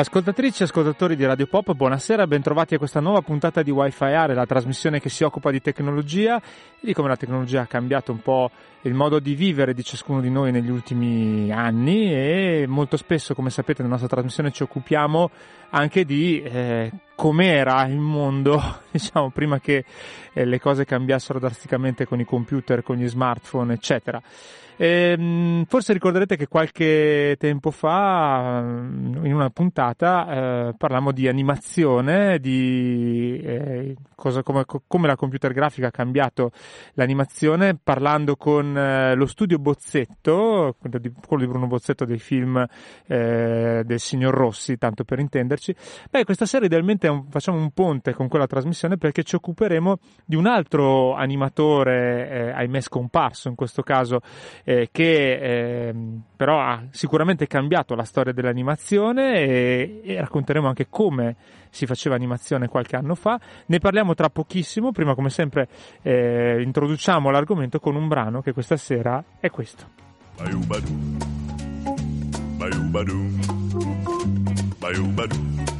Ascoltatrici e ascoltatori di Radio Pop, buonasera, bentrovati a questa nuova puntata di Wi-Fi Are, la trasmissione che si occupa di tecnologia e di come la tecnologia ha cambiato un po' il modo di vivere di ciascuno di noi negli ultimi anni e molto spesso, come sapete, nella nostra trasmissione ci occupiamo anche di eh, com'era il mondo, diciamo, prima che eh, le cose cambiassero drasticamente con i computer, con gli smartphone, eccetera. E, ehm, forse ricorderete che qualche tempo fa, mm, in una puntata, eh, parlammo di animazione, di eh, cosa, come, come, la computer grafica ha cambiato l'animazione, parlando con eh, lo studio Bozzetto, quello di, Bruno Bozzetto dei film eh, del signor Rossi, tanto per intenderci. Beh, questa sera idealmente un, facciamo un ponte con quella trasmissione perché ci occuperemo di un altro animatore, eh, ahimè scomparso in questo caso, eh, che eh, però ha sicuramente cambiato la storia dell'animazione e, e, racconteremo anche come si faceva animazione qualche anno fa. Ne parliamo tra pochissimo, prima come sempre eh, introduciamo l'argomento con un brano che questa sera è questo. Bayubadu. Bayubadu. Bayubadu.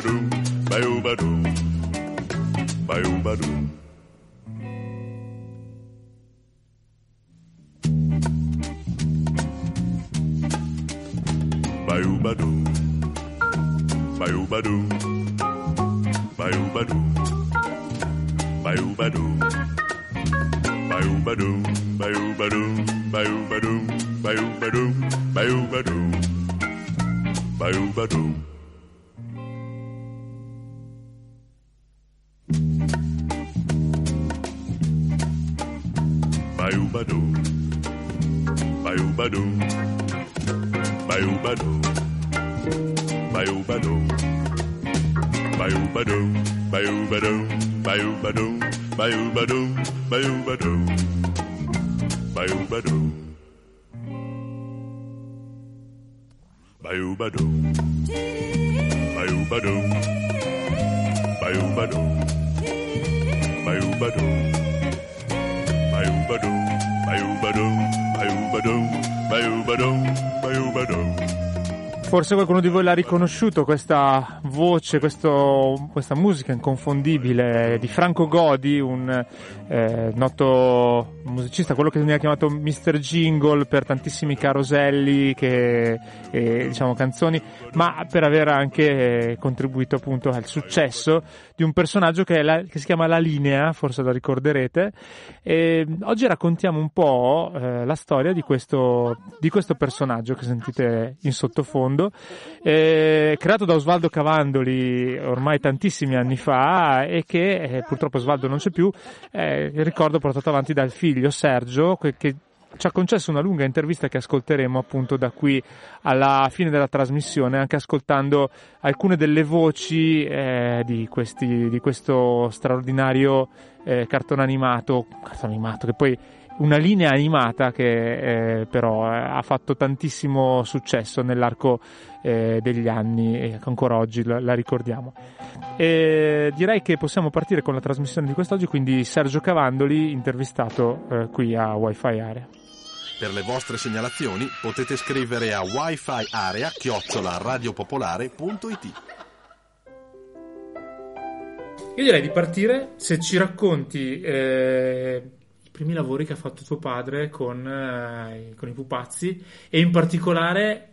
Bayou-badou. Bayou-badou. Bayou-badou. Bayou-badou. Bayou-badou. Bayou-badou. Bayou-badou. Bayou-badou. Bayou-badou. Bayou-badou. Bayou-badou. Bayou-badou. Bayou-badou. Bayou-badou. Bayou-badou. Bayou-badou. Bayou-badou. Bayou-badou. Bayou-badou. Bayou-badou. Bayou-badou. Bayou-badou. Bayou-badou. Bayou-badou. Bayou-badou. Bayou-badou. Bayou-badou. Forse qualcuno di voi l'ha riconosciuto questa voce, questo, questa musica inconfondibile di Franco Godi, un eh, noto musicista, quello che veniva chiamato Mr. Jingle per tantissimi caroselli che, e, diciamo, canzoni, ma per aver anche contribuito appunto al successo di un personaggio che, la, che si chiama La Linea, forse lo ricorderete. E oggi raccontiamo un po' eh, la storia di questo, di questo personaggio che sentite in sottofondo, eh, creato da Osvaldo Cavandoli ormai tantissimi anni fa e che eh, purtroppo Osvaldo non c'è più, eh, ricordo portato avanti dal figlio Sergio che, che ci ha concesso una lunga intervista che ascolteremo appunto da qui alla fine della trasmissione, anche ascoltando alcune delle voci eh, di, questi, di, questo straordinario eh, cartone animato, cartone animato che poi una linea animata che eh, però eh, ha fatto tantissimo successo nell'arco eh, degli anni e ancora oggi la, la ricordiamo. E direi che possiamo partire con la trasmissione di quest'oggi, quindi Sergio Cavandoli intervistato eh, qui a Wi-Fi Area. Per le vostre segnalazioni potete scrivere a wifi area chiocciola radiopopolare.it. Io direi di partire se ci racconti eh, primi lavori che ha fatto tuo padre con, eh, con i pupazzi e in particolare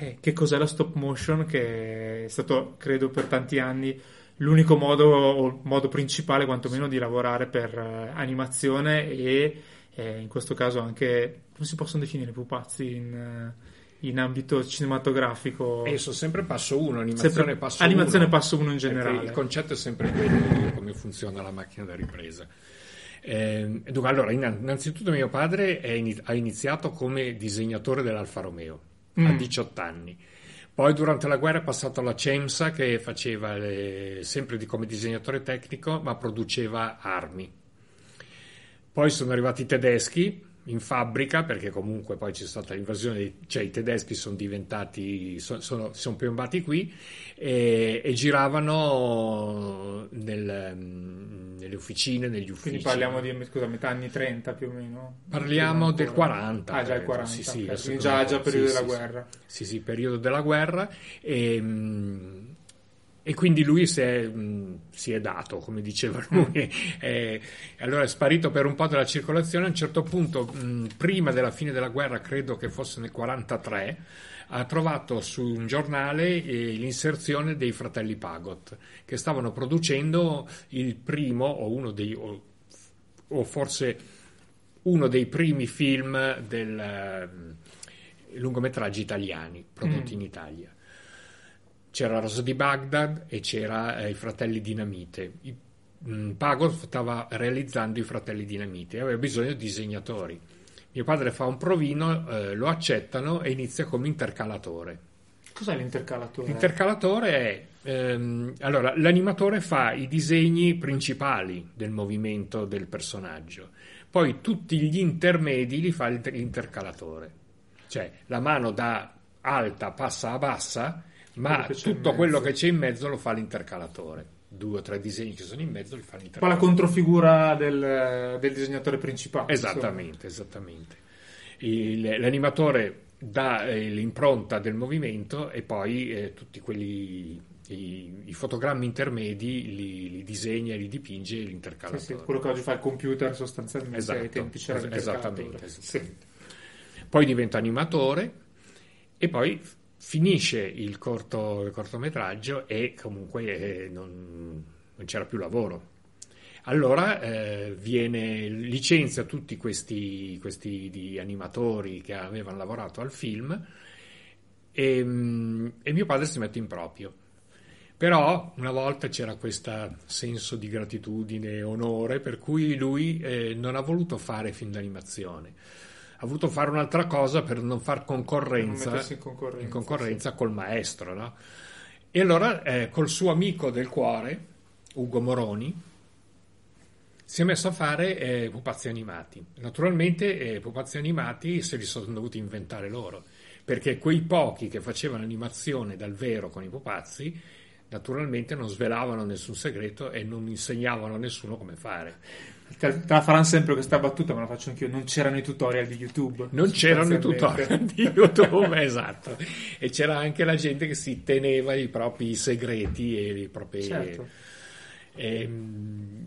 eh, che cos'è la stop motion che è stato, credo, per tanti anni l'unico modo o modo principale quantomeno di lavorare per eh, animazione e eh, in questo caso anche come si possono definire i pupazzi in, eh, in ambito cinematografico? Esso sempre passo 1, animazione Sempre- passo animazione 1. passo uno in Perché generale. Il concetto è sempre quello di come funziona la macchina da ripresa. Eh, dunque, allora, innan- innanzitutto mio padre è ini- ha iniziato come disegnatore dell'Alfa Romeo a Mm. 18 anni. Poi durante la guerra è passato alla CEMSA che faceva le- sempre di- come disegnatore tecnico ma produceva armi. Poi sono arrivati i tedeschi in fabbrica perché comunque poi c'è stata l'invasione, cioè i tedeschi sono diventati, so- sono, si sono piombati qui e, e giravano nel, mm, nelle officine, negli uffici. Quindi parliamo di scusa, metà anni 30 più o meno? Parliamo del 40. Ah, già il credo. 40. Sì, sì, Quindi già, già periodo Sì, della sì, sì. guerra. Sì, sì, periodo della guerra. E, mm, e quindi lui si è, mm, si è dato, come diceva lui. E allora è sparito per un po' dalla circolazione. A un certo punto, mm, prima della fine della guerra, credo che fosse nel 43, ha trovato su un giornale eh, l'inserzione dei fratelli Pagot, che stavano producendo il primo o uno dei... o- o forse uno dei primi film del eh, lungometraggi italiani prodotti Mm. in Italia. C'era Rosa di Baghdad e c'era eh, i Fratelli Dinamite. I, mm, Pagot stava realizzando i Fratelli Dinamite e aveva bisogno di disegnatori. Mio padre fa un provino, eh, lo accettano e inizia come intercalatore. Cos'è l'intercalatore? L'intercalatore è ehm, allora l'animatore fa i disegni principali del movimento del personaggio, poi tutti gli intermedi li fa l'intercalatore, cioè la mano da alta passa a bassa, ma Quello tutto quello che c'è in mezzo lo fa l'intercalatore. Due o tre disegni che sono in mezzo li fa po' la l'intercalatore. controfigura del, del disegnatore principale. Esattamente, esattamente. Il- l'animatore dà eh, l'impronta del movimento e poi eh, tutti quelli, i, i fotogrammi intermedi li, li disegna e li dipinge insomma. l'intercalatore. Sì, sì, quello che oggi fa il computer sostanzialmente Esatto, ai tempi c'era es- l'intercalatore. esattamente, Sì. esattamente. Poi diventa animatore e poi finisce il, corto, il cortometraggio e comunque eh, non, non c'era più lavoro. Allora eh, viene, licenzia tutti questi, questi animatori che avevano lavorato al film e, mm, e mio padre si mette in proprio. Però una volta c'era questo senso di gratitudine e onore per cui lui eh, non ha voluto fare film d'animazione. Ha voluto fare un'altra cosa per non far concorrenza, non in concorrenza, in concorrenza col maestro. no? E allora eh, col suo amico del cuore, Ugo Moroni, si è messo a fare eh, pupazzi animati. Naturalmente eh, pupazzi animati se li sono dovuti inventare loro, perché quei pochi che facevano animazione dal vero con i pupazzi, naturalmente non svelavano nessun segreto e non insegnavano a nessuno come fare. Te, te la faranno sempre questa battuta, ma la faccio anch'io. Non c'erano i tutorial di YouTube. Non c'erano i tutorial di YouTube, esatto. E c'era anche la gente che si teneva i propri segreti e i propri... Certo. Ehm,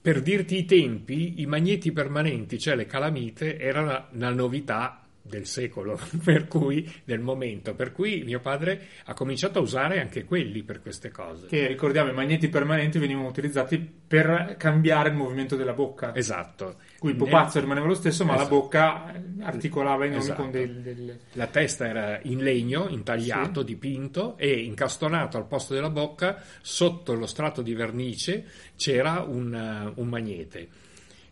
per dirti i tempi, i magneti permanenti, cioè le calamite, erano una novità del secolo, per cui, del momento, per cui mio padre ha cominciato a usare anche quelli per queste cose. Che ricordiamo, i magneti permanenti venivano utilizzati per cambiare il movimento della bocca. Esatto. Qui il Nel- pupazzo rimaneva lo stesso, ma la Esatto. bocca eh, articolava i nomi Esatto. con del, del- La testa era in legno, intagliato, Sì. dipinto e incastonato al posto della bocca, sotto lo strato di vernice, c'era un, un magnete.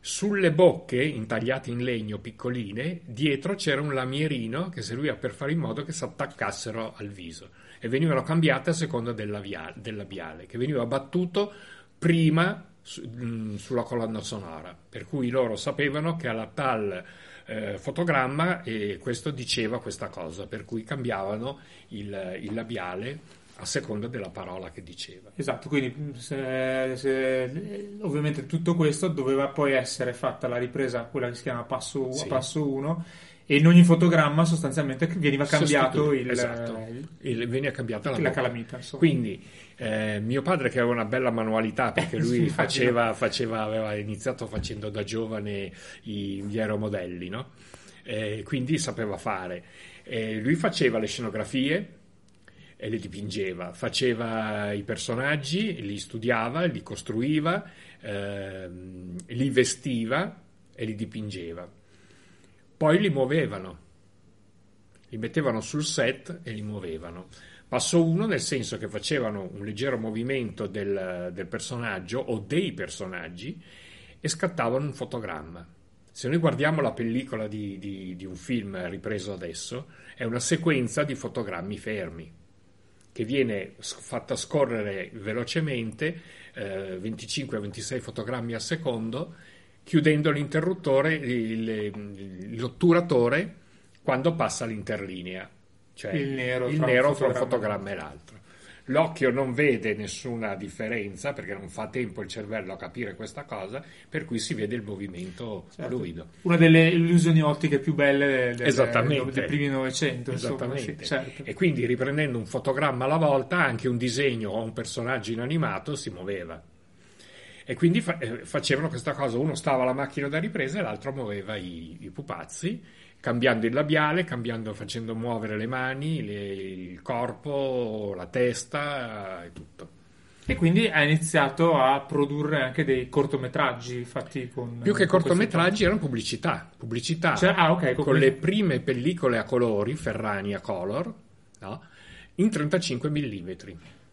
Sulle bocche, intagliate in legno piccoline, dietro c'era un lamierino che serviva per fare in modo che si attaccassero al viso e venivano cambiate a seconda del, lavia- del labiale, che veniva battuto prima su, mh, sulla colonna sonora, per cui loro sapevano che alla tal eh, fotogramma e questo diceva questa cosa, per cui cambiavano il, il labiale a seconda della parola che diceva. Esatto, quindi se, se, ovviamente tutto questo doveva poi essere fatta la ripresa, quella che si chiama passo, sì. passo 1, e in ogni fotogramma sostanzialmente veniva cambiato il, esatto. il, veniva cambiata la, la calamita. Insomma. Quindi eh, mio padre che aveva una bella manualità perché eh, lui faceva, faceva, aveva iniziato facendo da giovane i, gli aeromodelli, no? eh, quindi sapeva fare. lui faceva le scenografie e le dipingeva, faceva i personaggi, li studiava, li costruiva, ehm, li vestiva e li dipingeva. Poi li muovevano, li mettevano sul set e li muovevano. Passo uno nel senso che facevano un leggero movimento del, del personaggio o dei personaggi e scattavano un fotogramma. Se noi guardiamo la pellicola di, di, di un film ripreso adesso, è una sequenza di fotogrammi fermi che viene fatta scorrere velocemente, eh, 25-26 fotogrammi al secondo, chiudendo l'interruttore, il, l'otturatore, quando passa l'interlinea, cioè il nero, il nero tra un fotogramma e l'altro. L'occhio non vede nessuna differenza perché non fa tempo il cervello a capire questa cosa, per cui si vede il movimento certo. fluido. Una delle illusioni ottiche più belle delle, delle, dei primi Novecento. Esattamente. Insomma, sì, certo. E quindi riprendendo un fotogramma alla volta, anche un disegno o un personaggio inanimato si muoveva. E quindi fa- eh, facevano questa cosa, uno stava alla macchina da ripresa e l'altro muoveva i, i pupazzi cambiando il labiale, cambiando, facendo muovere le mani, le, il corpo, la testa e tutto. E quindi ha iniziato a produrre anche dei cortometraggi fatti con... Più che con cortometraggi erano pubblicità, pubblicità cioè, ah, okay, con, con le prime pellicole a colori, Ferrani a color, no? in 35 mm.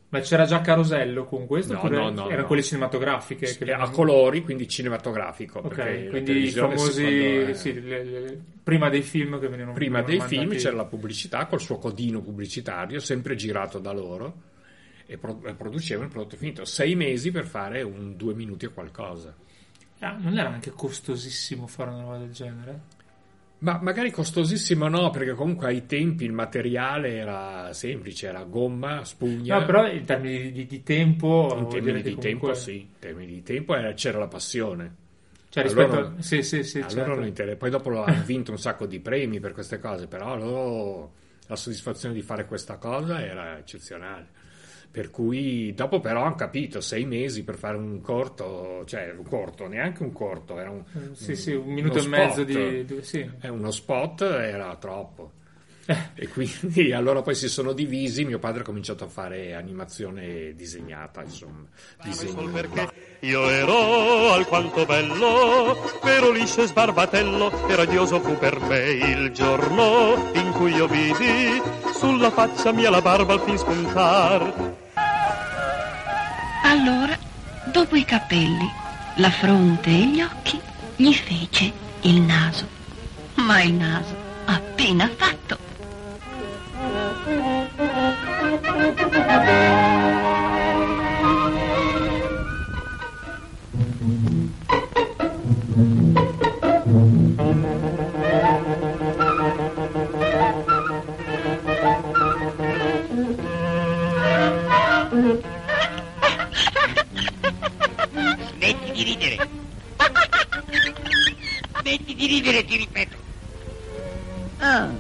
Ma c'era già Carosello con questo? No, no, no. Erano no. quelle cinematografiche? Sì, che a colori, quindi cinematografico. Ok, quindi i famosi... Sì, le, le, prima dei film che venivano Prima dei mandati... film c'era la pubblicità col suo codino pubblicitario, sempre girato da loro, e, pro- producevano il prodotto finito. Sei mesi per fare un due minuti o qualcosa. Ah, non era anche costosissimo fare una roba del genere? Ma magari costosissimo no, perché comunque ai tempi il materiale era semplice, era gomma, spugna. No, però in termini di, di tempo... In termini di tempo sì, in termini di tempo era, c'era la passione. Cioè rispetto allora, a... Sì, sì, sì. Allora certo. Poi dopo hanno vinto un sacco di premi per queste cose, però loro la soddisfazione di fare questa cosa era eccezionale. Per cui dopo però hanno capito, sei mesi per fare un corto, cioè un corto, neanche un corto, era un, sì, sì, un minuto e mezzo di... di sì. È uno spot era troppo. e quindi allora poi si sono divisi, mio padre ha cominciato a fare animazione disegnata, insomma. Disegno. Perché io ero alquanto bello, vero liscio e sbarbatello, e radioso fu per me il giorno in cui io vidi sulla faccia mia la barba al fin spuntar. Allora, dopo i capelli, la fronte e gli occhi, gli fece il naso. Ma il naso appena fatto di ridere, ti ripeto. Ah.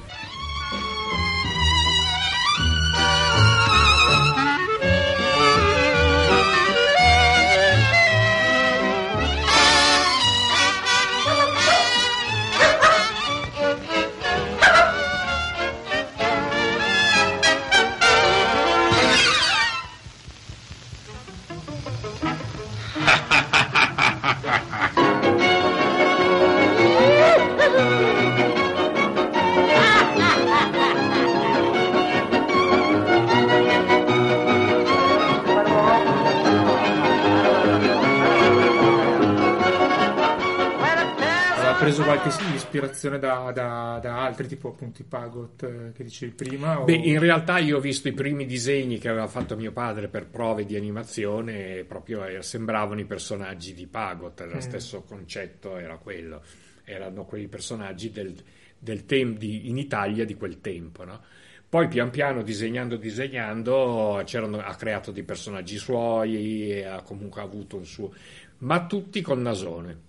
Qualche ispirazione da, da- da altri, tipo appunto i Pagot eh, che dicevi prima? o- Beh, in realtà io ho visto i primi disegni che aveva fatto mio padre per prove di animazione e proprio eh, sembravano i personaggi di Pagot, lo stesso concetto era quello, erano quei personaggi del, del tem- di- in Italia di quel tempo, no? Poi pian piano disegnando disegnando ha creato dei personaggi suoi e ha comunque avuto un suo, ma tutti con nasone.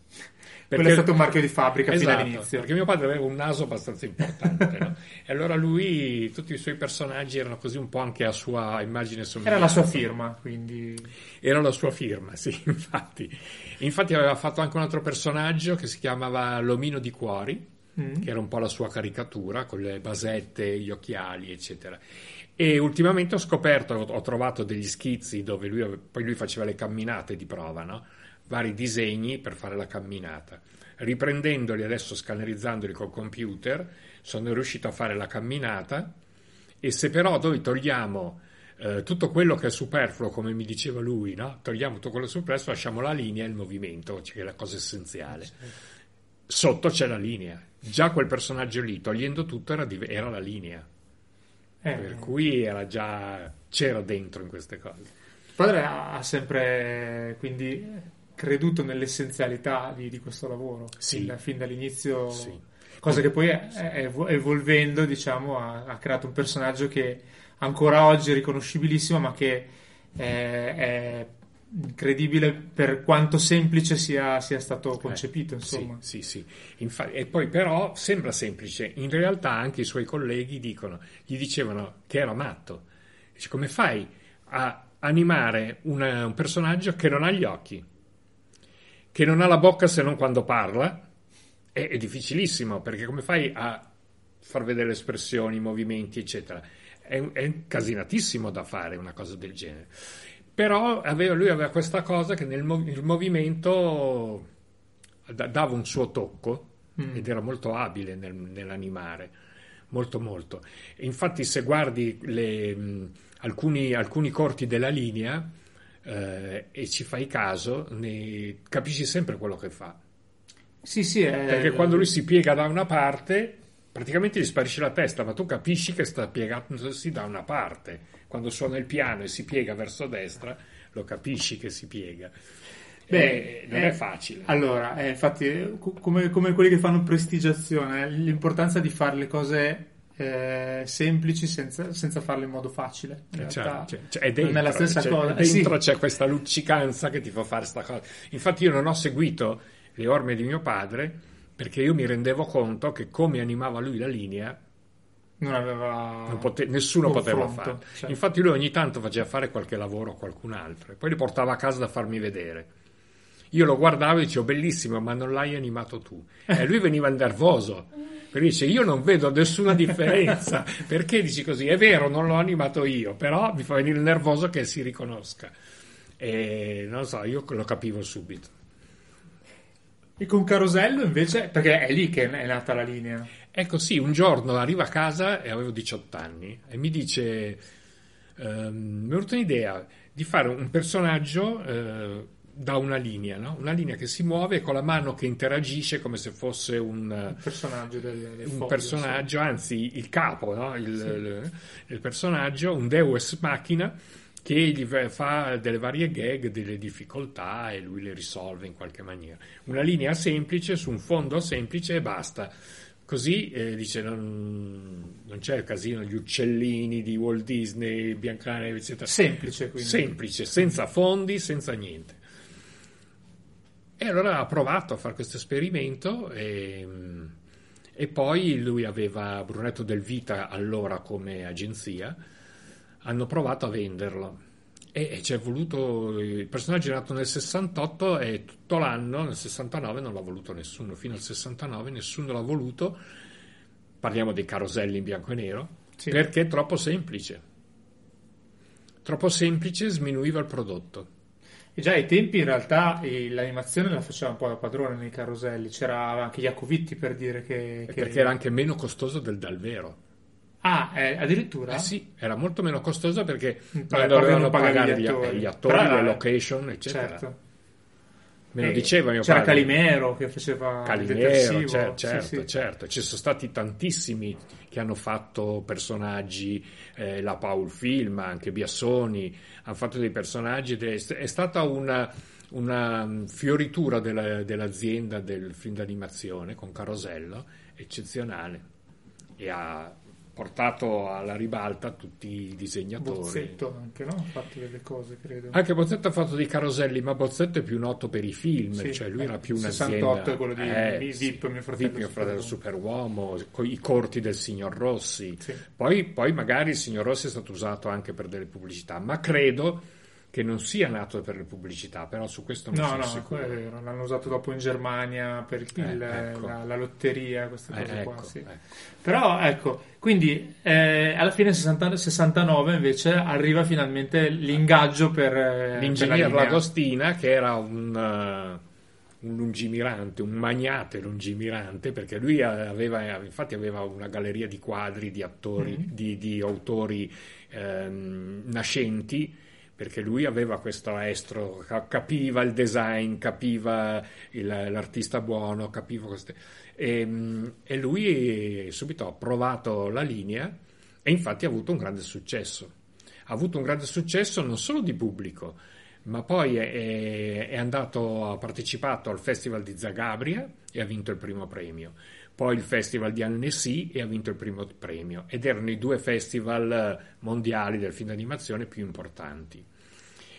Quello è stato un marchio di fabbrica fino Esatto, all'inizio. perché mio padre aveva un naso abbastanza importante, no? E allora lui, tutti i suoi personaggi erano così un po' anche a sua immagine Era somiglianza. la sua firma, quindi... Era la sua firma, sì, infatti. Infatti aveva fatto anche un altro personaggio che si chiamava L'omino di cuori, Mm. che era un po' la sua caricatura, con le basette, gli occhiali, eccetera. E ultimamente ho scoperto, ho, trovato degli schizzi dove lui, poi lui faceva le camminate di prova, no? Vari disegni per fare la camminata. Riprendendoli adesso, scannerizzandoli col computer, sono riuscito a fare la camminata e se però noi togliamo eh, tutto quello che è superfluo, come mi diceva lui, no? togliamo tutto quello superfluo, lasciamo la linea e il movimento, cioè che è la cosa essenziale. Sotto c'è la linea. Già quel personaggio lì, togliendo tutto, era, div- era la linea. Eh, Per cui era già, c'era dentro in queste cose. Il padre ha sempre quindi creduto nell'essenzialità di, di questo lavoro, Sì. fin, fin dall'inizio, Sì. cosa che poi è, è evo- evolvendo diciamo, ha, ha creato un personaggio che ancora oggi è riconoscibilissimo, ma che è, è incredibile per quanto semplice sia, sia stato concepito. insomma. Eh, Sì, sì, sì. Infa- e poi però sembra semplice, in realtà anche i suoi colleghi dicono, gli dicevano che era matto. Dice, come fai a animare una- un personaggio che non ha gli occhi, che non ha la bocca se non quando parla? È, è difficilissimo, perché come fai a far vedere le espressioni, i movimenti, eccetera? È, è casinatissimo da fare una cosa del genere. Però aveva- lui aveva questa cosa che nel mov- il movimento da- dava un suo tocco Mm. ed era molto abile nel- nell'animare, molto molto. E infatti se guardi le, alcuni, alcuni corti della linea eh, e ci fai caso, ne capisci sempre quello che fa. Sì, sì, è- Perché quando lui si piega da una parte, praticamente gli sparisce la testa, ma tu capisci che sta piegandosi da una parte. Quando suona il piano e si piega verso destra, lo capisci che si piega. Beh, Eh, non eh, è facile. Allora, eh, infatti, eh, co- come, come quelli che fanno prestigiazione, eh, l'importanza di fare le cose eh, semplici senza, senza farle in modo facile. In Eh, realtà cioè, cioè, è dentro, non è la stessa cioè, cosa. Dentro Sì. c'è questa luccicanza che ti fa fare sta cosa. Infatti, io non ho seguito le orme di mio padre perché io mi rendevo conto che come animava lui la linea, Non aveva non pote- nessuno poteva fare. cioè. Infatti, lui ogni tanto faceva fare qualche lavoro a qualcun altro e poi li portava a casa da farmi vedere. Io lo guardavo e dicevo bellissimo, ma non l'hai animato tu. E lui veniva nervoso. Perché dice: Io non vedo nessuna differenza. Perché dici così? È vero, non l'ho animato io, però mi fa venire nervoso che si riconosca. E non so, io lo capivo subito. E con Carosello invece, perché è lì che è nata la linea. Ecco sì, un giorno arriva a casa e avevo 18 anni e mi dice, ehm, mi è venuta un'idea di fare un personaggio eh, da una linea, no? una linea che si muove con la mano che interagisce come se fosse un, personaggio del, del un foglio, personaggio, anzi il capo, no? il, il- il personaggio, un deus machina che gli fa- delle varie gag, delle difficoltà e lui le risolve in qualche maniera. Una linea semplice su un fondo semplice e basta. Così eh, dice non, non c'è il casino, gli uccellini di Walt Disney, Biancaneve, eccetera. sì. Semplice quindi. Semplice, senza fondi, senza niente. E allora ha provato a fare questo esperimento e, e poi lui aveva Brunetto del Vita allora come agenzia, hanno provato a venderlo. E, e ci è voluto, il personaggio è nato nel 68 e tutto l'anno, nel 69 non l'ha voluto nessuno, fino al 69 nessuno l'ha voluto, parliamo dei caroselli in bianco e nero, Sì. perché è troppo semplice. Troppo semplice sminuiva il prodotto. E già ai tempi in realtà l'animazione la faceva un po' da padrone nei caroselli, c'era anche Iacovitti per dire che... che- Perché era anche meno costoso del dal vero. Ah, eh, addirittura? Eh sì, era molto meno costoso perché Mm, non beh, dovevano pagare gli gli, attori. gli attori, le location, eccetera. Certo. Me lo diceva mio c'era padre. Calimero che faceva Calimero, detersivo. cer- Sì, certo, sì. certo. Ci sono stati tantissimi che hanno fatto personaggi, eh, la Paul Film, anche Biassoni, hanno fatto dei personaggi. ed È, è stata una, una mm, fioritura della- dell'azienda del film d'animazione con Carosello eccezionale e ha portato alla ribalta tutti i disegnatori. Bozzetto anche, no? Ha fatto delle cose, credo. Anche Bozzetto ha fatto dei caroselli, ma Bozzetto è più noto per i film, Sì, cioè lui eh, era più 68 un'azienda. è quello di Eh, Vip, sì, mio fratello Vip, mio fratello superuomo. i corti del signor Rossi. Sì. Poi, poi magari il signor Rossi è stato usato anche per delle pubblicità, ma credo che non sia nato per le pubblicità, però su questo non No, sono no, sicuro. è vero, l'hanno usato dopo in Germania per il- Eh, ecco. la, la lotteria, queste Eh, cose qua. ecco, sì. ecco. Però ecco, quindi eh, alla fine 60 69 invece arriva finalmente l'ingaggio per, eh, per L'ingegner linea. Lagostina, che era un, eh, un lungimirante, un magnate lungimirante, perché lui aveva, infatti aveva una galleria di quadri di attori, Mhm. di, di autori ehm, nascenti, perché lui aveva questo estro, ca- capiva il design, capiva il- l'artista buono, capiva queste... E, mm, e lui subito ha provato la linea e infatti ha avuto un grande successo. Ha avuto un grande successo non solo di pubblico, ma poi è- è andato, ha partecipato al Festival di Zagabria e ha vinto il primo premio. Poi il Festival di Annecy e ha vinto il primo premio. Ed erano i due festival eh, mondiali del film d'animazione più importanti.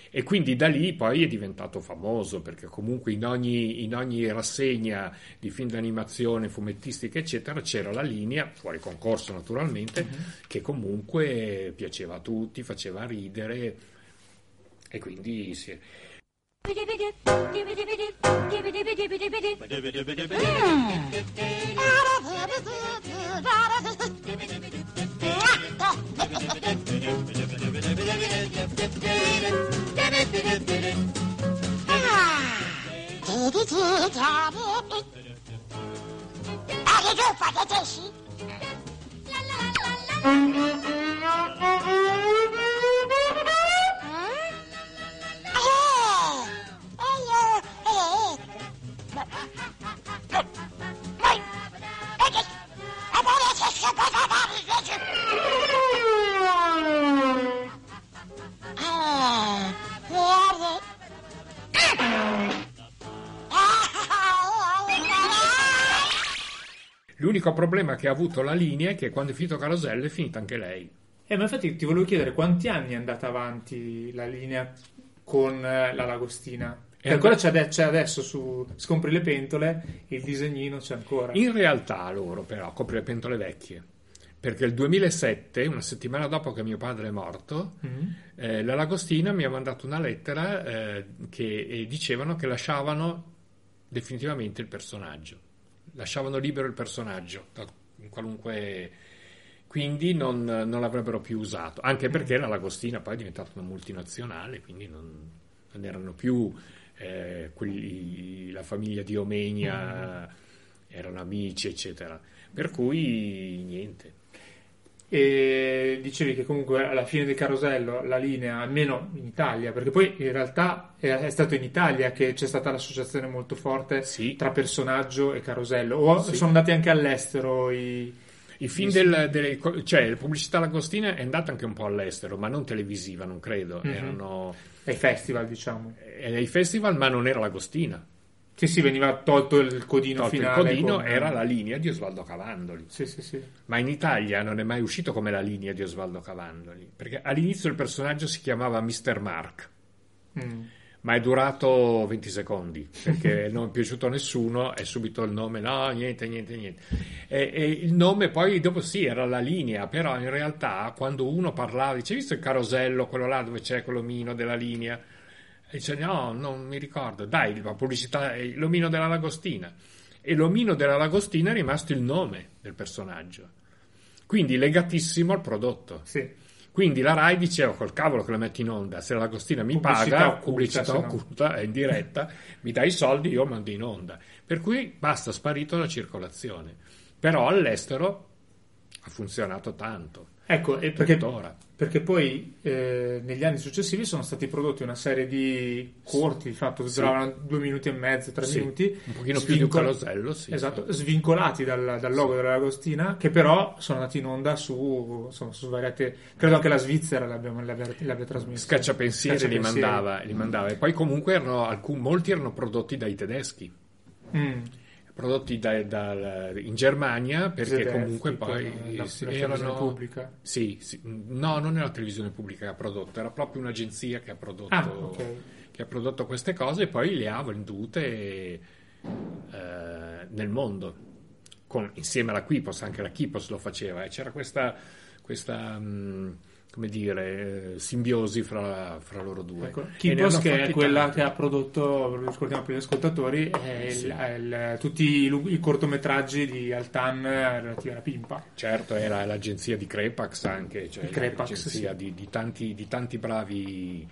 E quindi da lì poi è diventato famoso perché comunque in ogni, in ogni rassegna di film d'animazione, fumettistica, eccetera, c'era la linea, fuori concorso naturalmente, che comunque piaceva a tutti, faceva ridere e quindi si è- L'unico problema che ha avuto la linea è che quando è finito Carosello è finita anche lei. Eh, ma infatti ti volevo chiedere quanti anni è andata avanti la linea con eh, la Lagostina? Eh, E ancora c'è, c'è adesso su Scompri le pentole, il disegnino c'è ancora. In realtà loro però copre le pentole vecchie, perché il 2007, una settimana dopo che mio padre è morto, Mhm. eh, la Lagostina mi ha mandato una lettera eh, che e dicevano che lasciavano definitivamente il personaggio, lasciavano libero il personaggio da qualunque... Quindi non, non l'avrebbero più usato, anche perché la Lagostina poi è diventata una multinazionale, quindi non, non erano più eh, quelli, la famiglia di Omegna, erano amici, eccetera. Per cui niente. E dicevi che comunque alla fine del carosello la linea, almeno in Italia, perché poi in realtà è, è stato in Italia che c'è stata l'associazione molto forte Sì. tra personaggio e carosello, o Sì. sono andati anche all'estero i... I film del, delle, cioè la pubblicità Lagostina è andata anche un po' all'estero, ma non televisiva, non credo. Mhm. Erano ai festival, diciamo. eh, ai festival, ma non era Lagostina. Sì, sì, veniva tolto il codino Tolto il finale. codino, con- era la linea di Osvaldo Cavandoli. Sì, sì, sì. Ma in Italia non è mai uscito come la linea di Osvaldo Cavandoli, perché all'inizio il personaggio si chiamava Mr. Mark, Mm. Ma è durato 20 secondi, perché non è piaciuto a nessuno, è subito il nome, no, niente, niente, niente. E, e il nome poi dopo sì, era la linea, però in realtà quando uno parlava, dice, visto il carosello, quello là dove c'è quell'omino della linea? E dice, no, non mi ricordo, dai, la pubblicità è l'omino della Lagostina. E l'omino della Lagostina è rimasto il nome del personaggio. Quindi legatissimo al prodotto. Sì. Quindi la Rai diceva col cavolo che la metti in onda, se l'Agostina mi Pubblicità paga, occulta, pubblicità se no. occulta, è in diretta, mi dai i soldi, io mando in onda. Per cui basta, sparito la circolazione. Però all'estero ha funzionato tanto. Ecco, e perché, Tuttora. perché poi eh, negli anni successivi sono stati prodotti una serie di corti, di fatto, Sì. duravano due minuti e mezzo, tre Sì, minuti. un pochino più di un svincol- carosello, sì. Esatto, svincolati dal, dal logo della Lagostina, che però sono andati in onda su, insomma, su svariate... Credo anche la Svizzera l'abbia, l'abbia, l'abbia trasmesso. Scacciapensieri li Scacciapensieri. mandava, li mandava. E poi comunque erano, alcun- molti erano prodotti dai tedeschi. Mm. Prodotti da- dal- in Germania perché ZDF, comunque poi la- la erano pubblica. sì, sì. no non è la televisione pubblica che ha prodotto era proprio un'agenzia che ha prodotto, Ah, ok. che ha prodotto queste cose e poi le ha vendute eh, nel mondo con- insieme alla Quipos anche la Quipos lo faceva e c'era questa, questa mh, come dire eh, simbiosi fra, fra loro due Ecco, hanno che è quella tanti. che ha prodotto, lo ricordiamo per gli ascoltatori, il- Sì. è il- tutti i, i cortometraggi di Altan relativi alla Pimpa. Certo, era l'agenzia di Crepax anche, cioè l'agenzia sì. di, di tanti, di tanti bravi...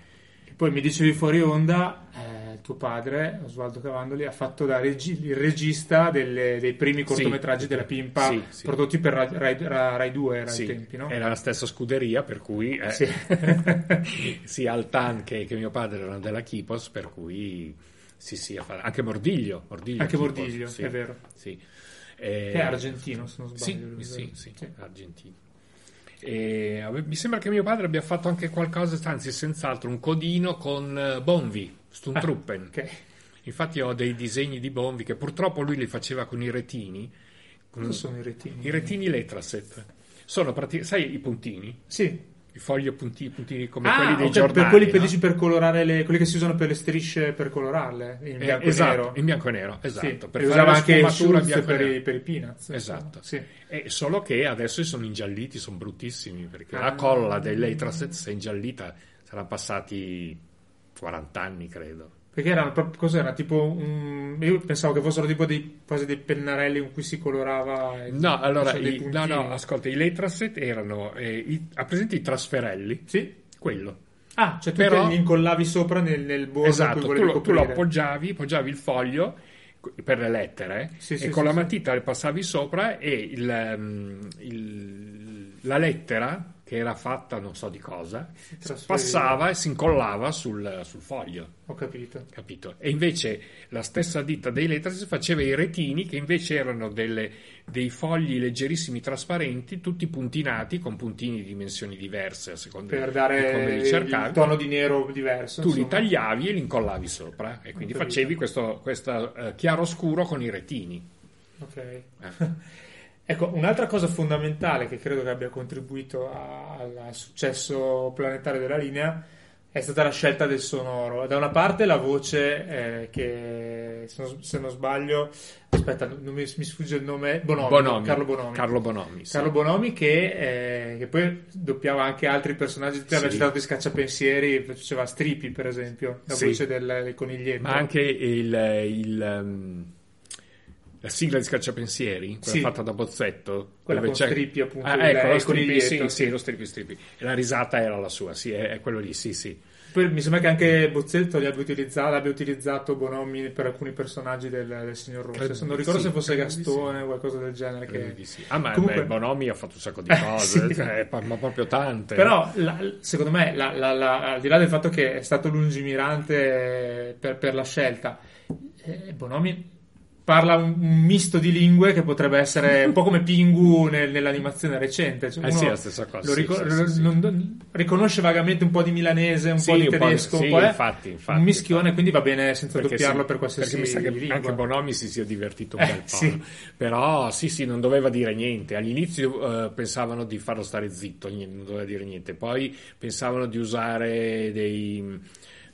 Poi mi dicevi fuori onda, eh, tuo padre, Osvaldo Cavandoli, ha fatto da regi- il regista delle- dei primi cortometraggi Sì. della Pimpa Sì, sì. prodotti per Rai, Rai- Rai 2 era Sì, ai tempi, no? era la stessa scuderia, per cui eh, Sì. sia Altan che, che mio padre erano della Kipos, per cui sì, sì, anche Mordiglio. Mordiglio Anche Kipos, Mordiglio, sì, è vero. Sì. Eh, Che è argentino, se non Sì, sbaglio. sì, vero? sì, argentino. E mi sembra che mio padre abbia fatto anche qualcosa, anzi senz'altro, un codino con eh, Bonvi, Stuntruppen. Ok. Infatti ho dei disegni di Bonvi che purtroppo lui li faceva con i retini. Cosa sono i retini? I retini Letraset. Sono prati- sai i puntini? Sì. I fogli a puntini, come Ah, quelli dei ok, giornali. per quelli per, no? dici per colorare le, quelli che si usano per le strisce per colorarle in Eh, bianco e esatto, nero. in bianco e nero, esatto. Sì, per e usava anche Schultz e per, i, per i peanuts. Esatto. Sì. Eh, solo che adesso sono ingialliti, sono bruttissimi, perché Ah. la colla dei Letraset si è ingiallita, saranno passati 40 anni, credo. Perché erano proprio cos'era? Tipo un. Io pensavo che fossero tipo dei, quasi dei pennarelli con cui si colorava. il- No, allora, i, no, no, ascolta, i Letraset erano, eh, i, ha presente i trasferelli? Sì. Quello. Ah, cioè tu Però- li incollavi sopra nel, nel bordo Esatto, tu lo, tu lo appoggiavi, appoggiavi il foglio per le lettere Sì, e sì, con sì, la matita le passavi sopra e il, ehm, il- la lettera che era fatta non so di cosa passava e si incollava sul, sul foglio Ho capito. capito? E invece la stessa ditta dei Letters faceva i retini che invece erano delle- dei fogli leggerissimi trasparenti, tutti puntinati con puntini di dimensioni diverse a seconda Per di dare come li cercavi. tono di nero diverso. Tu li insomma. tagliavi e li incollavi sopra e quindi facevi questo, questo eh, chiaro scuro con i retini. Ok. Eh. Ecco, un'altra cosa fondamentale che credo che abbia contribuito a- al successo planetario della linea è stata la scelta del sonoro. Da una parte la voce eh, che, se non, se non sbaglio, aspetta, non mi, mi sfugge il nome, Bonomi, Bonomi. Carlo Bonomi. Carlo Bonomi, sì. Carlo Bonomi che, eh, che poi doppiava anche altri personaggi, avevi Sì. citato di Scacciapensieri, faceva Strippi per esempio, la Sì. voce del, del coniglietto. Ma anche il, il, ehm, la sigla di Scacciapensieri, quella Sì. fatta da Bozzetto. Quella dove con c'è- Strippi, appunto, Ah, ecco, lo Strippi, sì, sì. sì, lo Strippi, Strippi. E la risata era la sua, sì, è, è quello lì, sì, sì. Poi mi sembra che anche Bozzetto abbia utilizzato, abbia utilizzato Bonomi per alcuni personaggi del, del signor Rosso. Non ricordo sì, se fosse Gastone o qualcosa del genere. Che... sì. Ah, ma Comunque- beh, Bonomi ha fatto un sacco di Eh, cose, sì. cioè, ma proprio tante. Però, la- secondo me, la- la- al di là del fatto che è stato lungimirante per, per la scelta, eh, Bonomi parla un, un misto di lingue che potrebbe essere un po' come Pingu nel- nell'animazione recente. Cioè, Eh sì, è la stessa cosa, lo ricor- sì, sì, sì. non- riconosce vagamente un po' di milanese, un po' di tedesco, un po' è infatti, infatti, un mischione, infatti. quindi va bene senza Perché doppiarlo per qualsiasi perché mi sa che lingua. anche Bonomi si sia divertito un Eh, bel po'. sì. no? Però sì, sì, non doveva dire niente. All'inizio eh, pensavano di farlo stare zitto, non doveva dire niente. Poi pensavano di usare dei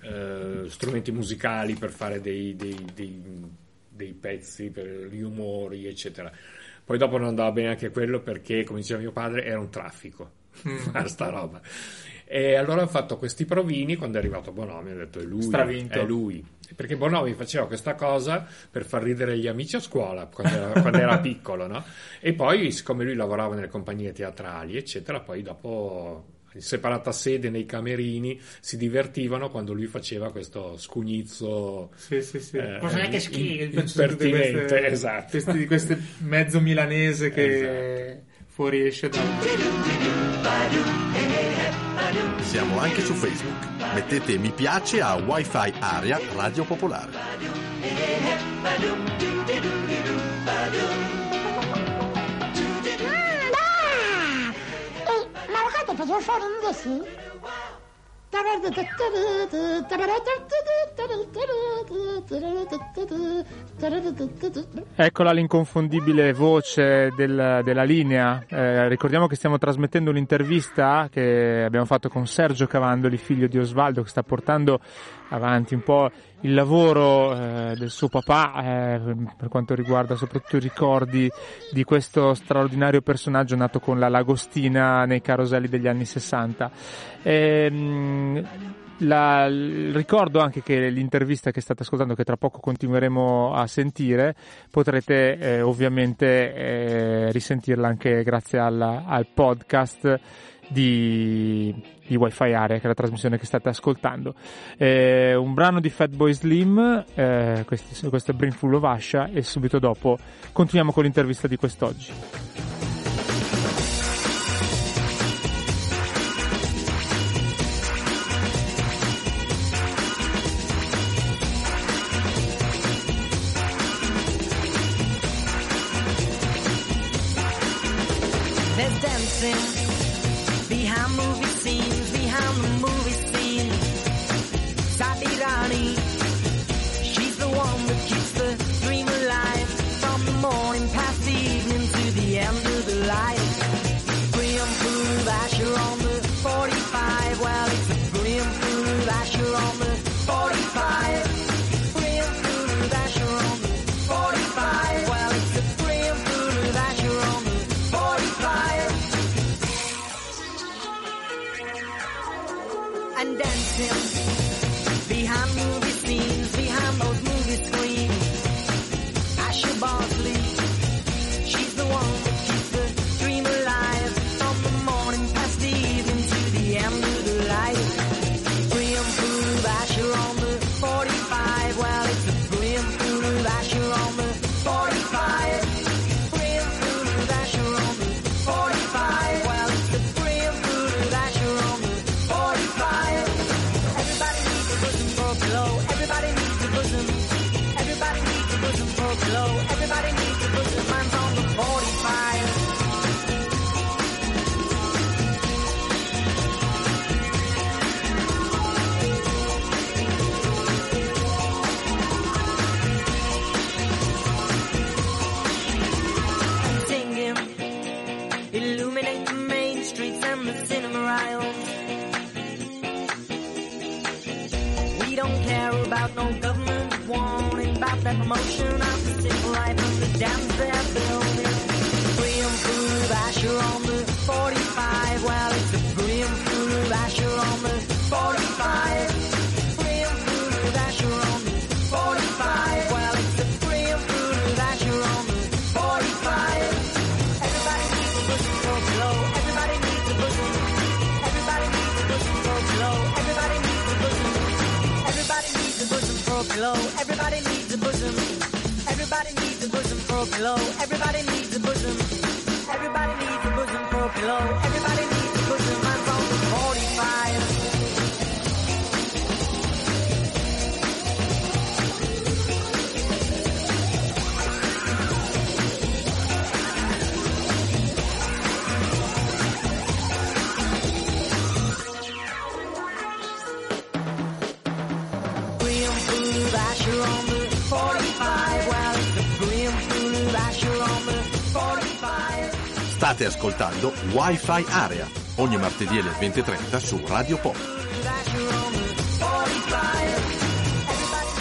eh, strumenti musicali per fare dei, dei- dei- dei pezzi per gli umori, eccetera. Poi dopo non andava bene anche quello perché, come diceva mio padre, era un traffico. Mm. fare sta roba. E allora hanno fatto questi provini quando è arrivato Bonomi, ha detto è lui, Stravinto. è lui. Perché Bonomi faceva questa cosa per far ridere gli amici a scuola quando era, quando era piccolo, no? E poi, siccome lui lavorava nelle compagnie teatrali, eccetera, poi dopo in separata sede nei camerini si divertivano quando lui faceva questo scugnizzo Sì, sì, sì. eh, Cos'è che in- scrivi? impertinente, esatto. Queste, queste mezzo milanese che fuoriesce da... Siamo anche su Facebook. Mettete mi piace a Wi-Fi Area Radio Popolare. Ma sono indeci? Eccola l'inconfondibile voce del- della linea. Eh, ricordiamo che stiamo trasmettendo un'intervista che abbiamo fatto con Sergio Cavandoli, figlio di Osvaldo, che sta portando avanti un po' il lavoro eh, del suo papà eh, per quanto riguarda soprattutto i ricordi di questo straordinario personaggio nato con la Lagostina nei caroselli degli anni 60. Ehm, la- ricordo anche che l'intervista che state ascoltando, che tra poco continueremo a sentire, potrete eh, ovviamente eh, risentirla anche grazie al, al podcast di, di Wi-Fi Area, che è la trasmissione che state ascoltando. Eh, un brano di Fatboy Slim, eh, questo, questo è Brimful of Asha, e subito dopo continuiamo con l'intervista di quest'oggi. Dancing movie that promotion of the civil life of the dams they're below. Everybody needs State ascoltando Wi-Fi Area ogni martedì alle 20.30 su Radio Pop.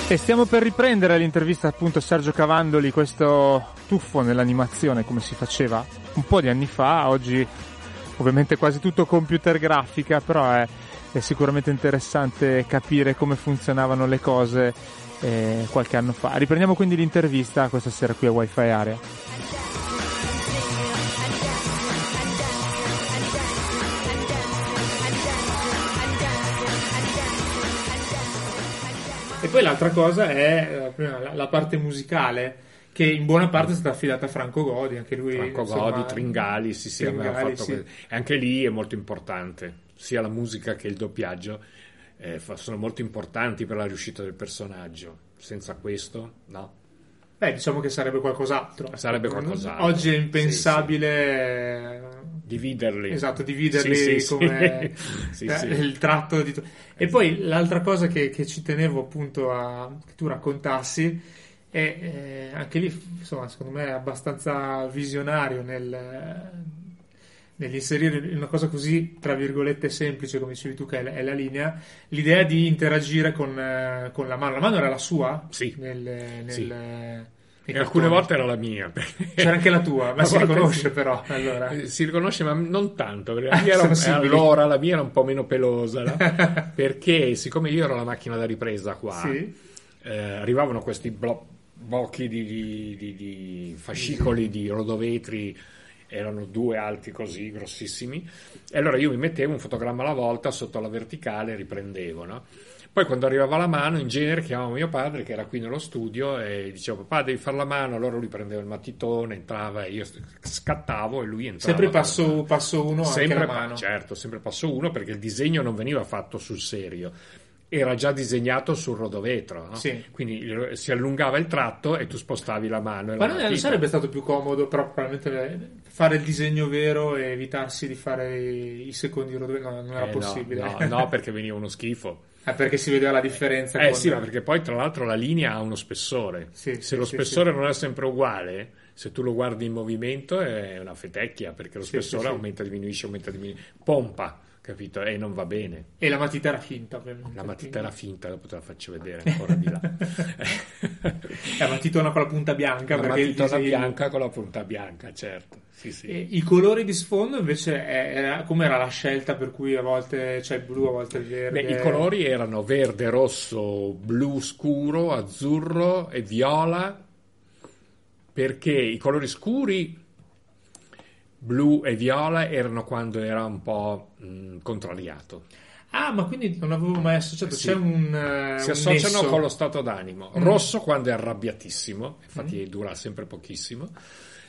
E stiamo per riprendere l'intervista appunto a Sergio Cavandoli, questo tuffo nell'animazione come si faceva un po' di anni fa, oggi ovviamente quasi tutto computer grafica, però è, è sicuramente interessante capire come funzionavano le cose eh, qualche anno fa. Riprendiamo quindi l'intervista questa sera qui a Wi-Fi Area. E poi l'altra cosa è eh, la, la parte musicale che in buona parte è stata affidata a Franco Godi, anche lui. Franco insomma, Godi, Tringali, sì, sì, aveva Tringali, fatto sì. E anche lì è molto importante, sia la musica che il doppiaggio eh, sono molto importanti per la riuscita del personaggio. Senza questo, no. Beh, diciamo che sarebbe qualcos'altro. Sarebbe qualcos'altro. Oggi è impensabile. Dividerli. Esatto, dividerli Sì, sì, come sì. Sì, eh, sì. il tratto di... to- E poi l'altra cosa che, che ci tenevo appunto a che tu raccontassi è eh, anche lì, insomma, secondo me è abbastanza visionario nel, nell'inserire in una cosa così, tra virgolette, semplice, come dicevi tu, che è la, è la linea, l'idea di interagire con, eh, con la mano. La mano era la sua? Sì. Nel, nel, Sì. E alcune volte era la mia. C'era anche la tua, ma si riconosce sì. però. Allora. Eh, Si riconosce, ma non tanto. perché la mia Sono era- allora la mia era un po' meno pelosa, no? perché siccome io ero la macchina da ripresa qua, Sì. eh, arrivavano questi blo- blocchi di, di- di- di fascicoli di rodovetri, erano due alti così, grossissimi, e allora io mi mettevo un fotogramma alla volta sotto la verticale e riprendevo, no? Poi quando arrivava la mano, in genere chiamavo mio padre che era qui nello studio e dicevo papà devi fare la mano, allora lui prendeva il matitone, entrava e io scattavo e lui entrava. Sempre passo, passo uno sempre anche la mano. certo, sempre passo uno perché il disegno non veniva fatto sul serio, era già disegnato sul rodovetro, no? Sì. quindi si allungava il tratto e tu spostavi la mano. Ma non, sarebbe stato più comodo, però probabilmente fare il disegno vero e evitarsi di fare i, secondi rodovetri, no, non era Eh, no, possibile. No, no, perché veniva uno schifo. Eh, perché si vedeva la differenza. Eh con- sì, ma perché poi tra l'altro la linea ha uno spessore. Sì, Se sì, lo spessore non è sempre uguale, se tu lo guardi in movimento è una fetecchia, perché lo spessore aumenta, diminuisce, aumenta, diminuisce. Pompa, capito? E non va bene. E la matita era finta, ovviamente. La matita era finta, dopo te la faccio vedere ancora di là. La matitona con la punta bianca. La matitona disegno- bianca con la punta bianca, certo. Sì, sì. E I colori di sfondo invece, era, com'era la scelta per cui a volte c'è il blu, a volte il verde? Beh, I colori erano verde, rosso, blu scuro, azzurro e viola, perché i colori scuri, blu e viola, erano quando era un po' mh, contrariato. Ah, ma quindi non avevo mai associato. Sì. C'è un. eh, Si un associano nesso. con lo stato d'animo. Mm. Rosso quando è arrabbiatissimo, infatti dura sempre pochissimo.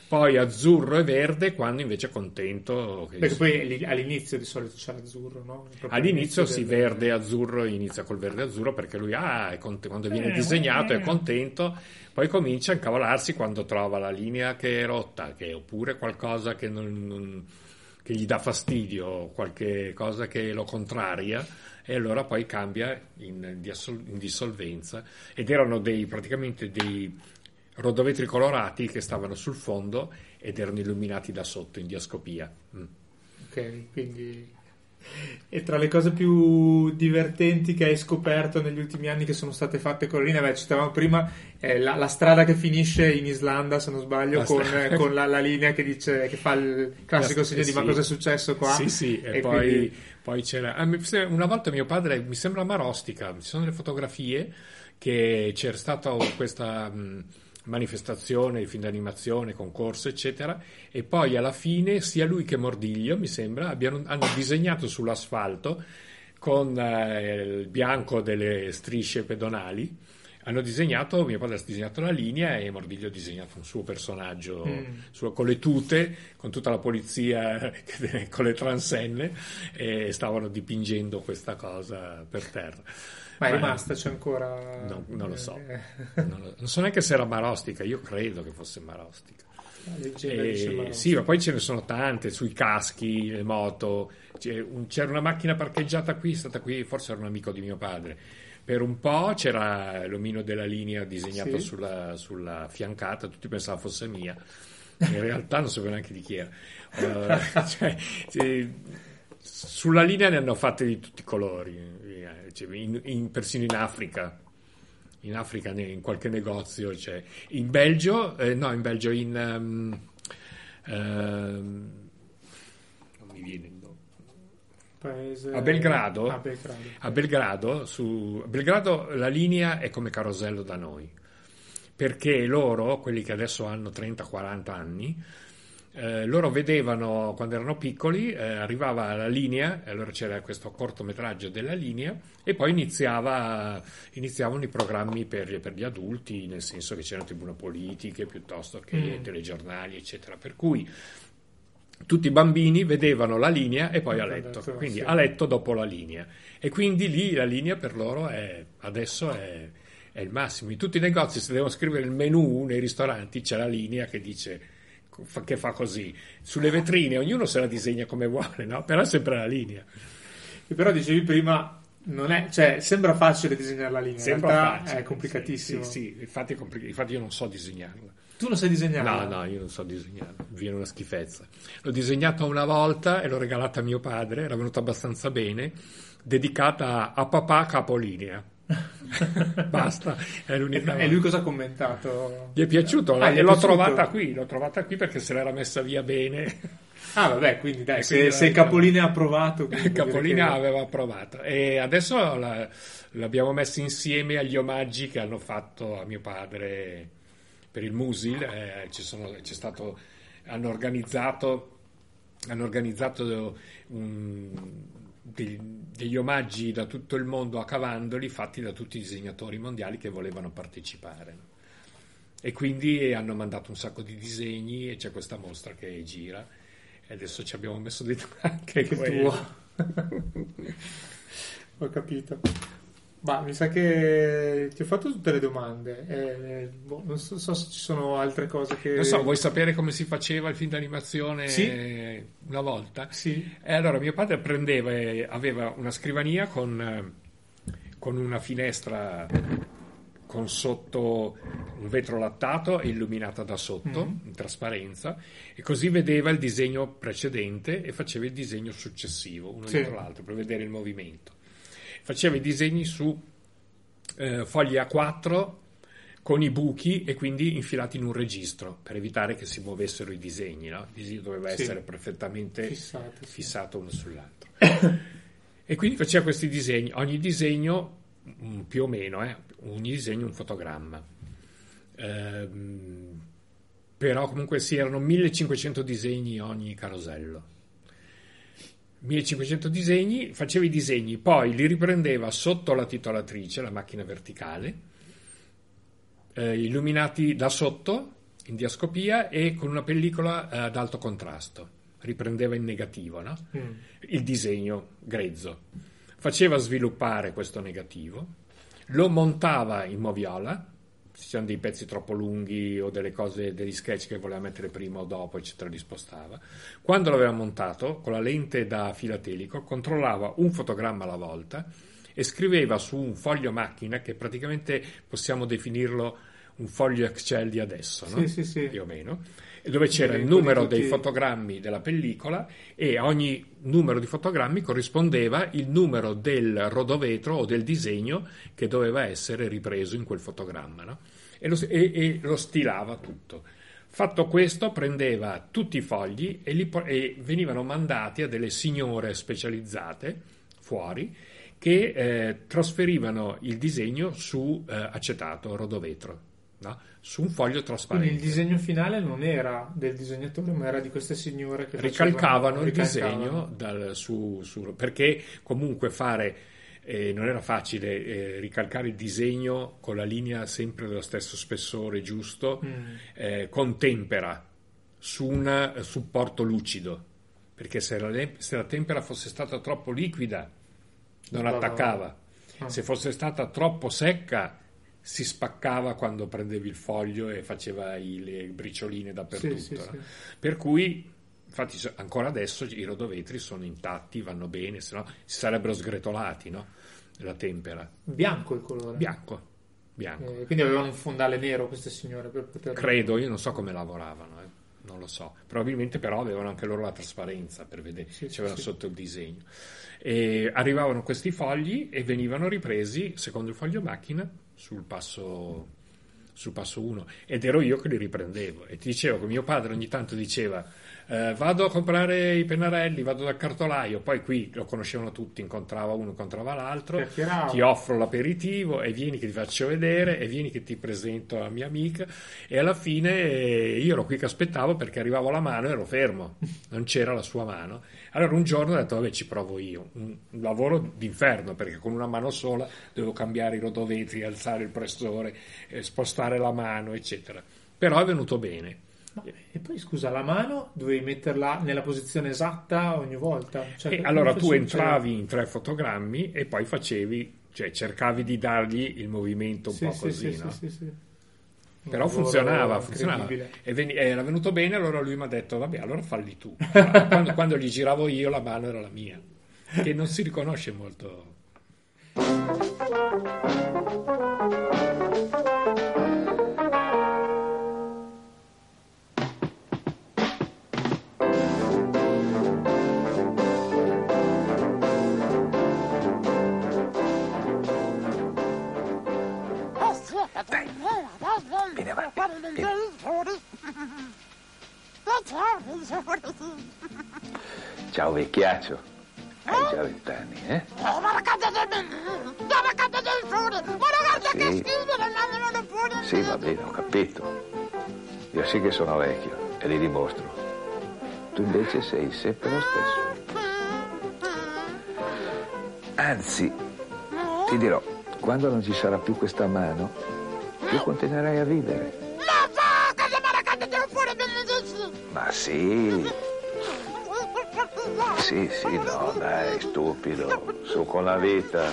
Poi azzurro e verde quando invece è contento. Perché poi all'inizio di solito c'è l'azzurro, no? Proprio All'inizio si verde e azzurro, inizia col verde e azzurro perché lui ah, è cont- quando viene Eh, disegnato eh. è contento, poi comincia a incavolarsi quando trova la linea che è rotta, che oppure qualcosa che, non- non- che gli dà fastidio, qualche cosa che lo contraria, e allora poi cambia in, in dissolvenza. Ed erano dei, praticamente dei rodovetri colorati che stavano sul fondo ed erano illuminati da sotto in diascopia. Mm. Ok, quindi. E tra le cose più divertenti che hai scoperto negli ultimi anni che sono state fatte con la linea, beh, citavamo prima eh, la, la strada che finisce in Islanda, se non sbaglio, La con, eh, con la, la linea che dice che fa il classico La- segno di sì. ma cosa è successo qua? Sì, sì, e, E poi, quindi- poi c'era. ah, una volta mio padre, mi sembra Marostica, ci sono le fotografie che c'era stata questa mh, manifestazione, il film d'animazione, concorso, eccetera, e poi alla fine sia lui che Mordiglio, mi sembra, abbiano, hanno disegnato sull'asfalto con eh, il bianco delle strisce pedonali. Hanno disegnato, mio padre ha disegnato la linea e Mordiglio ha disegnato un suo personaggio Mm. suo- con le tute, con tutta la polizia, con le transenne, e stavano dipingendo questa cosa per terra. Ma è Ma- rimasta, c'è ancora. No, non lo so. eh, Non, lo- non so neanche se era Marostica, io credo che fosse Marostica. E- dice ma- sì, ma poi ce ne sono tante sui caschi, le moto. Un- c'era una macchina parcheggiata qui, è stata qui, forse era un amico di mio padre. Per un po' c'era l'omino della linea disegnato Sì. sulla, sulla fiancata, tutti pensavano fosse mia. In realtà non sapevo neanche di chi era. Eh, cioè, sì, sulla linea ne hanno fatte di tutti i colori, eh, in- in- persino in Africa in Africa in qualche negozio c'è in Belgio eh, no in Belgio in ehm, ehm, non mi viene il nome. paese- a Belgrado A Belgrado. a Belgrado, su, a Belgrado la linea è come Carosello da noi perché loro quelli che adesso hanno 30-40 anni eh, loro vedevano quando erano piccoli, eh, arrivava la linea, allora c'era questo cortometraggio della linea e poi iniziava, iniziavano i programmi per, per gli adulti, nel senso che c'erano tribune politiche piuttosto che Mm. telegiornali, eccetera. Per cui tutti i bambini vedevano la linea e poi a letto, quindi a letto dopo la linea. E quindi lì la linea per loro è, adesso è, è il massimo. In tutti i negozi, se devono scrivere il menù nei ristoranti, c'è la linea che dice che fa così. Sulle vetrine ognuno se la disegna come vuole, no? Però è sempre la linea. E però dicevi prima, non è, cioè, sembra facile disegnare la linea, Sembra in realtà facile. è complicatissimo. Sì, sì, infatti, è complica- infatti io non so disegnarla. Tu non sai disegnare? No, no, io non so disegnarla, mi viene una schifezza. L'ho disegnata una volta e l'ho regalata a mio padre, era venuta abbastanza bene, dedicata a papà capolinea. Basta, è l'unica. E lui cosa ha commentato? Gli è piaciuto Ah, gli l'ho piaciuto? trovata qui, l'ho trovata qui perché se l'era messa via bene. Ah, vabbè, quindi dai, se, quindi se Capoline ha approvato... che- aveva approvato e adesso la- l'abbiamo messa insieme agli omaggi che hanno fatto a mio padre per il Musil. eh, ci sono- c'è stato, hanno organizzato, hanno organizzato un- degli, degli omaggi da tutto il mondo a Cavandoli fatti da tutti i disegnatori mondiali che volevano partecipare. E quindi hanno mandato un sacco di disegni e c'è questa mostra che gira. E adesso ci abbiamo messo dentro anche Che quello. tuo. Ho capito. Ma mi sa che ti ho fatto tutte le domande. Eh, boh, non so, so se ci sono altre cose che. Non so, vuoi sapere come si faceva il film d'animazione Sì. una volta? Sì. E allora mio padre prendeva e aveva una scrivania con, eh, con una finestra con sotto un vetro lattato e illuminata da sotto, Mhm. in trasparenza, e così vedeva il disegno precedente e faceva il disegno successivo, uno Sì. dietro l'altro, per vedere il movimento. Faceva i disegni su eh, fogli A4 con i buchi e quindi infilati in un registro per evitare che si muovessero i disegni. No? Il disegno doveva Sì. essere perfettamente Fissati, sì. fissato uno sull'altro. e quindi faceva questi disegni, ogni disegno mm, più o meno, eh, ogni disegno un fotogramma. Ehm, però comunque sì, erano 1500 disegni ogni carosello. 1500 disegni, faceva i disegni, poi li riprendeva sotto la titolatrice, la macchina verticale, eh, illuminati da sotto in diascopia e con una pellicola eh, ad alto contrasto. Riprendeva in negativo no? Mm. il disegno grezzo. Faceva sviluppare questo negativo, lo montava in moviola, se c'erano dei pezzi troppo lunghi o delle cose, degli sketch che voleva mettere prima o dopo, eccetera, li spostava. Quando l'aveva montato, con la lente da filatelico, controllava un fotogramma alla volta e scriveva su un foglio macchina, che praticamente possiamo definirlo un foglio Excel di adesso, no? Sì, sì, sì. più o meno, dove c'era il numero dei fotogrammi della pellicola e a ogni numero di fotogrammi corrispondeva il numero del rodovetro o del disegno che doveva essere ripreso in quel fotogramma no? e, lo, e- e lo stilava tutto. Fatto questo, prendeva tutti i fogli e, li e venivano mandati a delle signore specializzate fuori che eh, trasferivano il disegno su eh, acetato, rodovetro, no? su un foglio trasparente. Quindi il disegno finale non era del disegnatore, ma era di queste signore che ricalcavano facevano- il disegno dal- su, su- perché comunque fare eh, non era facile eh, ricalcare il disegno con la linea sempre dello stesso spessore giusto Mm. eh, con tempera su un supporto lucido perché se la, se la tempera fosse stata troppo liquida non No, no, no. attaccava Ah. se fosse stata troppo secca si spaccava quando prendevi il foglio e faceva i- le bricioline dappertutto Sì, no? sì. per cui infatti ancora adesso i rodovetri sono intatti vanno bene se no si sarebbero sgretolati no? la tempera Bianco il colore. bianco bianco Eh, quindi avevano un fondale nero queste signore per poter... credo io non so come lavoravano non lo so probabilmente però avevano anche loro la trasparenza per vedere Sì, c'era sì. sotto il disegno e arrivavano questi fogli e venivano ripresi secondo il foglio macchina sul passo sul passo 1 ed ero io che li riprendevo. E ti dicevo che mio padre ogni tanto diceva eh, vado a comprare i pennarelli, vado dal cartolaio, poi qui lo conoscevano tutti, incontrava uno, incontrava l'altro, ti offro l'aperitivo e vieni che ti faccio vedere e vieni che ti presento la mia amica. E alla fine eh, io ero qui che aspettavo perché arrivavo la mano e ero fermo, non c'era la sua mano. Allora un giorno ho detto vabbè ci provo io, un, lavoro d'inferno perché con una mano sola dovevo cambiare i rotovetri, alzare il pressore, eh, spostare la mano eccetera. Però è venuto bene. Ma- e poi scusa, la mano dovevi metterla nella posizione esatta ogni volta? Cioè, allora tu entravi in tre fotogrammi e poi facevi, cioè cercavi di dargli il movimento un Sì, po' sì, così, sì, no? sì, sì. Però funzionava, funzionava. E veni- era venuto bene, allora lui mi ha detto, vabbè, allora falli tu. quando, quando gli giravo io, la mano era la mia, che non si riconosce molto. Vieni avanti. Ciao vecchiaccio. Hai già vent'anni, eh? Sì. Sì, va bene, ho capito. Io sì che sono vecchio e li dimostro. Tu invece sei sempre lo stesso. Anzi, ti dirò, quando non ci sarà più questa mano, tu continuerai a vivere. Ma sì, sì, sì, no, dai, stupido. Su con la vita.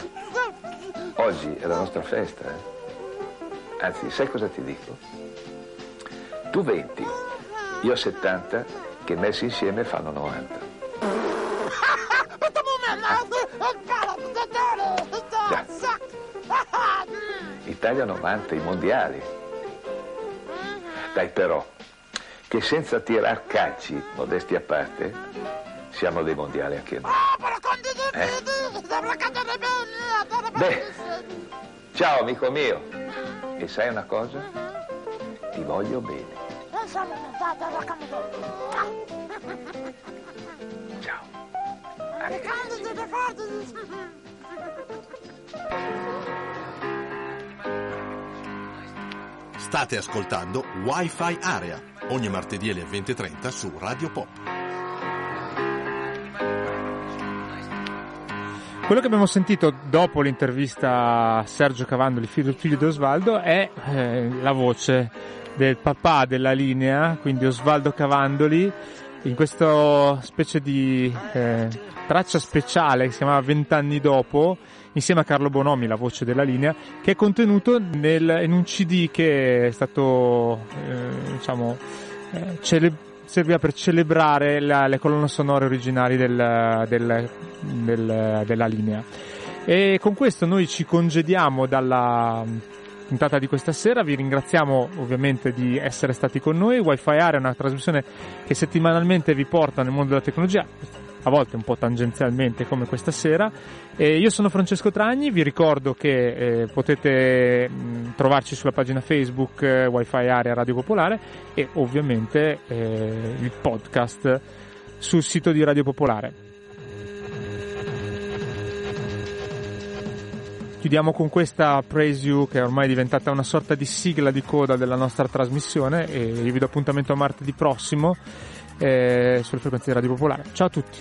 Oggi è la nostra festa, eh? Anzi, sai cosa ti dico? Tu 20, io 70, che messi insieme fanno 90. Italia 90, i mondiali. Dai però, che senza tirar calci, modesti a parte, siamo dei mondiali anche noi. Eh? Beh, ciao amico mio. E sai una cosa? Ti voglio bene. Ciao. State ascoltando Wi-Fi Area, ogni martedì alle 20.30 su Radio Pop. Quello che abbiamo sentito dopo l'intervista a Sergio Cavandoli, figlio, figlio di Osvaldo, è eh, la voce del papà della linea, quindi Osvaldo Cavandoli, in questa specie di eh, traccia speciale che si chiamava Vent'anni dopo, insieme a Carlo Bonomi, la voce della linea, che è contenuto nel- in un CD che è stato, eh, diciamo, eh, cele- serviva per celebrare la- le colonne sonore originali del- del- del- della linea. E con questo noi ci congediamo dalla puntata di questa sera, vi ringraziamo ovviamente di essere stati con noi. Wi-Fi Area è una trasmissione che settimanalmente vi porta nel mondo della tecnologia, a volte un po' tangenzialmente come questa sera. E io sono Francesco Tragni, vi ricordo che eh, potete mh, trovarci sulla pagina Facebook eh, Wi-Fi Area Radio Popolare e ovviamente eh, il podcast sul sito di Radio Popolare. Chiudiamo con questa Praise You che è ormai diventata una sorta di sigla di coda della nostra trasmissione e io vi do appuntamento a martedì prossimo eh, sulle frequenze di Radio Popolare. Ciao a tutti!